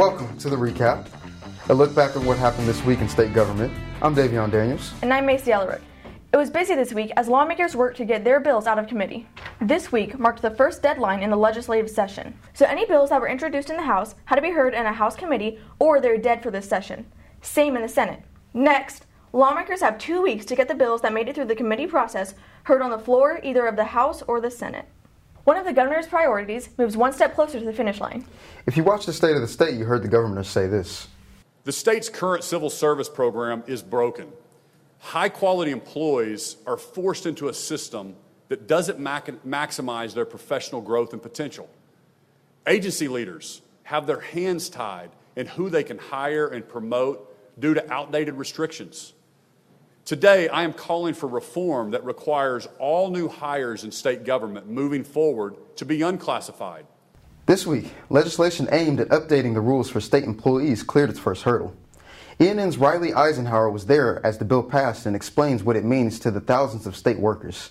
Welcome to the recap. A look back at what happened this week in state government. I'm Davion Daniels. And I'm Macy Ellerick. It was busy this week as lawmakers worked to get their bills out of committee. This week marked the first deadline in the legislative session, so any bills that were introduced in the House had to be heard in a House committee or they're dead for this session. Same in the Senate. Next, lawmakers have two weeks to get the bills that made it through the committee process heard on the floor either of the House or the Senate. One of the governor's priorities moves one step closer to the finish line. If you watched the State of the State, you heard the governor say this. The state's current civil service program is broken high quality employees are forced into a system that doesn't mac- maximize their professional growth and potential. Agency leaders have their hands tied in who they can hire and promote due to outdated restrictions. Today, I am calling for reform that requires all new hires in state government moving forward to be unclassified. This week, legislation aimed at updating the rules for state employees cleared its first hurdle. ENN's Riley Eisenhower was there as the bill passed and explains what it means to the thousands of state workers.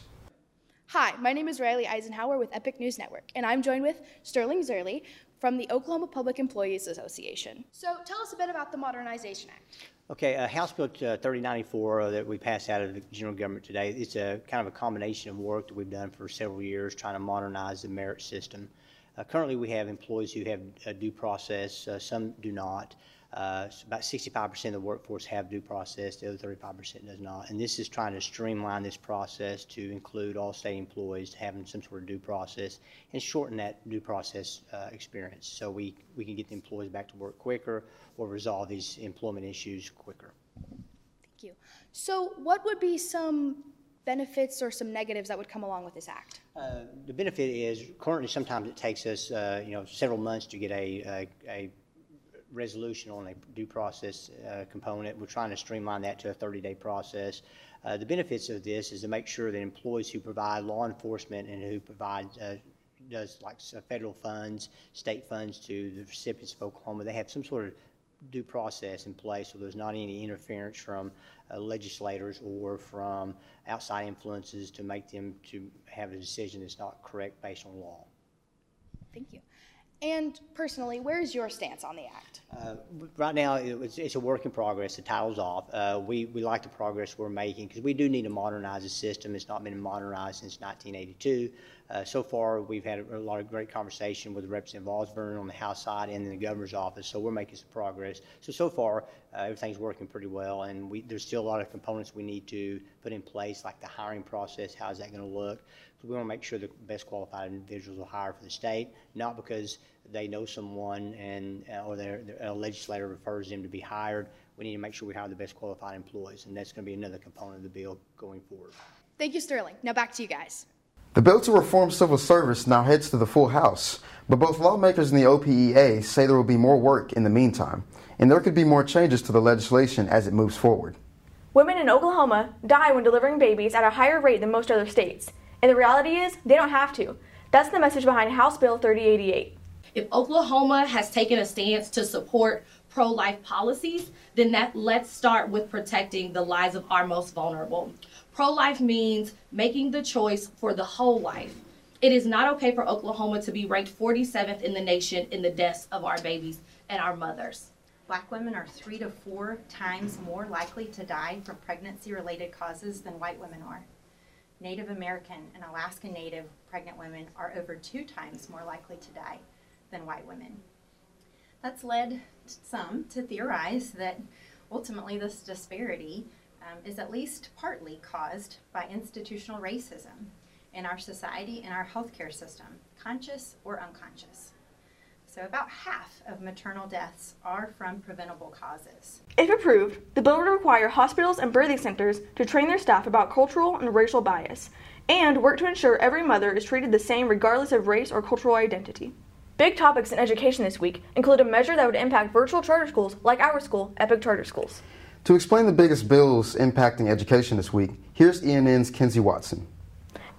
Hi, my name is Riley Eisenhower with Epic News Network, and I'm joined with Sterling Zearley from the Oklahoma Public Employees Association. So tell us a bit about the Modernization Act. Okay, uh, House Bill uh, 3094 uh, that we passed out of the general government today, it's a kind of a combination of work that we've done for several years trying to modernize the merit system. Uh, currently, we have employees who have a due process, uh, some do not. Uh, about 65% of the workforce have due process, the other 35% does not. And this is trying to streamline this process to include all state employees having some sort of due process and shorten that due process uh, experience so we, we can get the employees back to work quicker or resolve these employment issues quicker. Thank you. So, what would be some benefits or some negatives that would come along with this act? Uh, the benefit is currently sometimes it takes us, uh, you know, several months to get a, a, a resolution on a due process uh, component. We're trying to streamline that to a 30-day process. Uh, the benefits of this is to make sure that employees who provide law enforcement and who provide uh, does like federal funds, state funds to the recipients of Oklahoma, they have some sort of due process in place so there's not any interference from uh, legislators or from outside influences to make them to have a decision that's not correct based on law. Thank you. And personally, where is your stance on the act? Uh, right now, it's, it's, a work in progress. The title's off. Uh, we, we like the progress we're making because we do need to modernize the system. It's not been modernized since 1982. Uh, so far, we've had a, a, lot of great conversation with Representative Osburn on the House side and in the governor's office. So we're making some progress. So so far, uh, everything's working pretty well, and we, there's still a lot of components we need to put in place, like the hiring process. How is that going to look? We want to make sure the best qualified individuals are hired for the state, not because they know someone and uh, or their, a legislator refers them to be hired. We need to make sure we hire the best qualified employees, and that's going to be another component of the bill going forward. Thank you, Sterling. Now back to you guys. The bill to reform civil service now heads to the full House, but both lawmakers and the OPEA say there will be more work in the meantime, and there could be more changes to the legislation as it moves forward. Women in Oklahoma die when delivering babies at a higher rate than most other states. And the reality is, they don't have to. That's the message behind House Bill 3088. If Oklahoma has taken a stance to support pro life policies, then that let's start with protecting the lives of our most vulnerable. Pro life means making the choice for the whole life. It is not okay for Oklahoma to be ranked 47th in the nation in the deaths of our babies and our mothers. Black women are three to four times more likely to die from pregnancy related causes than white women are. Native American and Alaska Native pregnant women are over two times more likely to die than white women. That's led some to theorize that ultimately this disparity um, is at least partly caused by institutional racism in our society and our healthcare system, conscious or unconscious. So, about half of maternal deaths are from preventable causes. If approved, the bill would require hospitals and birthing centers to train their staff about cultural and racial bias and work to ensure every mother is treated the same regardless of race or cultural identity. Big topics in education this week include a measure that would impact virtual charter schools like our school, Epic Charter Schools. To explain the biggest bills impacting education this week, here's ENN's Kenzie Watson.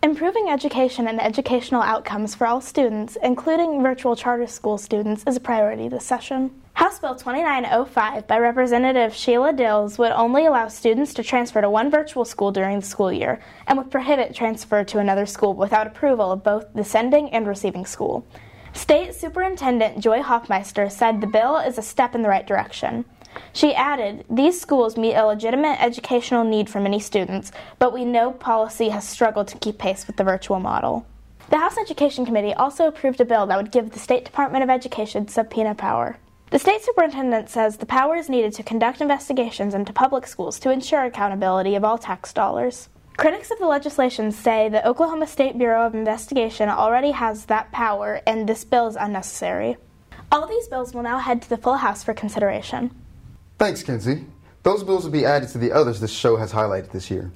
Improving education and educational outcomes for all students, including virtual charter school students, is a priority this session. House Bill 2905 by Representative Sheila Dills would only allow students to transfer to one virtual school during the school year and would prohibit transfer to another school without approval of both the sending and receiving school. State Superintendent Joy Hofmeister said the bill is a step in the right direction. She added, These schools meet a legitimate educational need for many students, but we know policy has struggled to keep pace with the virtual model. The House Education Committee also approved a bill that would give the State Department of Education subpoena power. The state superintendent says the power is needed to conduct investigations into public schools to ensure accountability of all tax dollars. Critics of the legislation say the Oklahoma State Bureau of Investigation already has that power, and this bill is unnecessary. All these bills will now head to the full House for consideration. Thanks, Kenzie. Those bills will be added to the others this show has highlighted this year.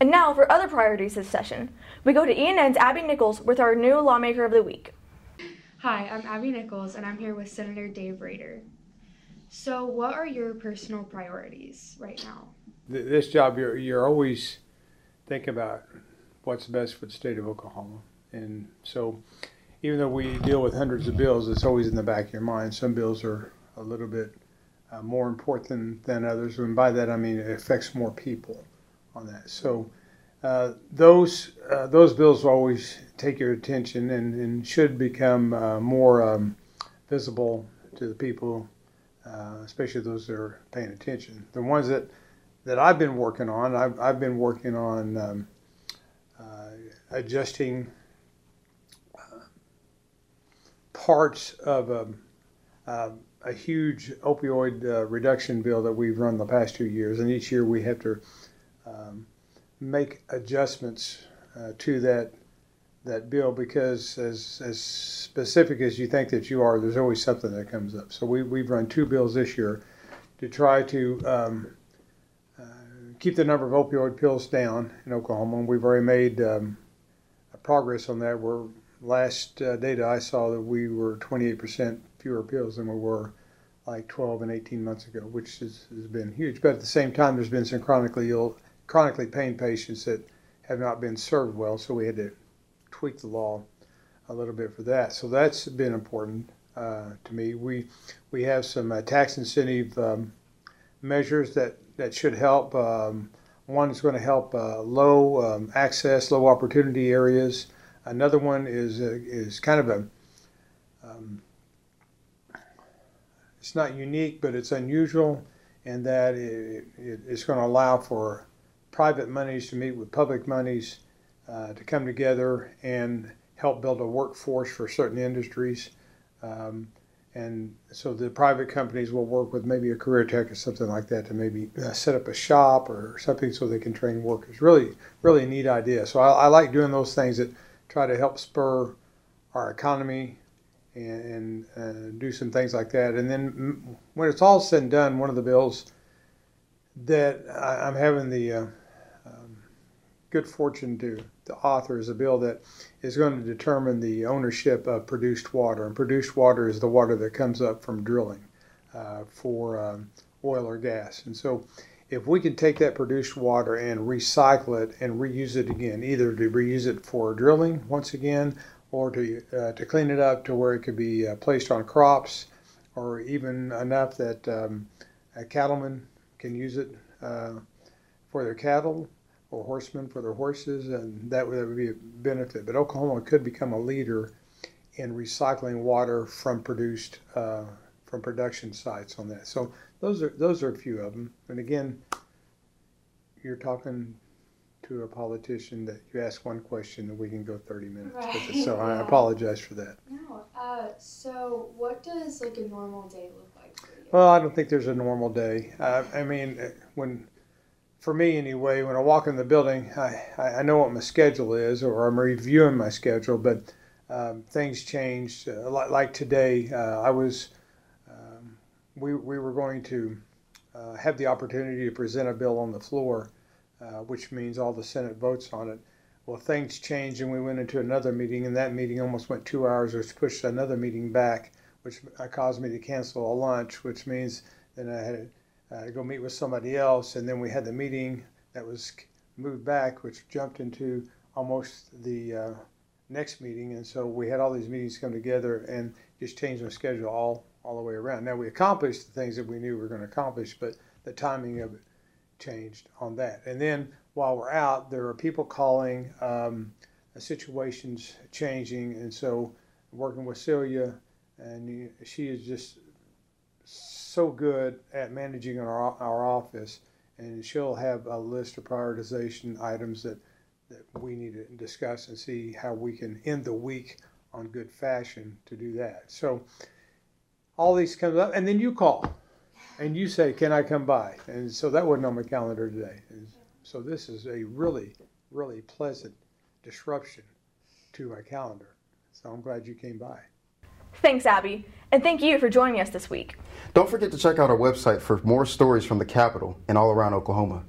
And now for other priorities this session. We go to ENN's Abby Nichols with our new lawmaker of the week. Hi, I'm Abby Nichols, and I'm here with Senator Dave Rader. So, what are your personal priorities right now? This job, you're, you're always thinking about what's best for the state of Oklahoma. And so, even though we deal with hundreds of bills, it's always in the back of your mind. Some bills are a little bit uh, more important than, others. And by that, I mean it affects more people on that. So uh, those uh, those bills always take your attention and, and should become uh, more um, visible to the people, uh, especially those that are paying attention. The ones that that I've been working on, I've, I've been working on um, adjusting parts of a, a a huge opioid uh, reduction bill that we've run the past two years, and each year we have to um, make adjustments uh, to that that bill because as as specific as you think that you are, there's always something that comes up. So we we've run two bills this year to try to um, uh, keep the number of opioid pills down in Oklahoma, and we've already made um, progress on that. We're last uh, data I saw that we were 28% fewer pills than we were like 12 and 18 months ago, which has, has been huge. But at the same time, there's been some chronically ill, chronically pain patients that have not been served well, so we had to tweak the law a little bit for that. So that's been important uh, to me. We we have some uh, tax incentive um, measures that that should help. Um, one is going to help uh, low um, access, low opportunity areas. Another one is uh, is kind of a um, it's not unique, but it's unusual in that it, it, it's going to allow for private monies to meet with public monies uh, to come together and help build a workforce for certain industries. Um, and so the private companies will work with maybe a career tech or something like that to maybe uh, set up a shop or something so they can train workers. Really, really neat idea. So I, I like doing those things that try to help spur our economy and, and uh, do some things like that. And then when it's all said and done, one of the bills that I, am having the uh, um, good fortune to, to author is a bill that is going to determine the ownership of produced water. And produced water is the water that comes up from drilling uh, for um, oil or gas. And so if we can take that produced water and recycle it and reuse it again, either to reuse it for drilling once again or to, uh, to clean it up to where it could be uh, placed on crops or even enough that um, a cattleman can use it uh, for their cattle or horsemen for their horses, and that would, that would be a benefit. But Oklahoma could become a leader in recycling water from produced uh, from production sites on that. So those are those are a few of them. And again, you're talking to a politician that you ask one question and we can go 30 minutes right. with it. So yeah. I apologize for that. No. Uh, so what does like a normal day look like for you? Well, I don't think there's a normal day. Uh, I mean, uh, when for me anyway, when I walk in the building, I, I know what my schedule is, or I'm reviewing my schedule, but um, things change. Uh, like today, uh, I was we, we were going to uh, have the opportunity to present a bill on the floor, uh, which means all the Senate votes on it. Well, things changed and we went into another meeting, and that meeting almost went two hours, which pushed another meeting back, which uh, caused me to cancel a lunch, which means then I had to uh, go meet with somebody else, and then we had the meeting that was moved back, which jumped into almost the uh, next meeting, and so we had all these meetings come together and just changed my schedule all all the way around. Now we accomplished the things that we knew we were going to accomplish, but the timing of it changed on that. And then while we're out, there are people calling, um, situations changing, and so working with Celia, and she is just so good at managing our, our office, and she'll have a list of prioritization items that, that we need to discuss and see how we can end the week on good fashion to do that. So all these comes up, and then you call, and you say, "Can I come by?" And so that wasn't on my calendar today. And so this is a really, really pleasant disruption to my calendar. So I'm glad you came by. Thanks, Abby, and thank you for joining us this week. Don't forget to check out our website for more stories from the Capitol and all around Oklahoma.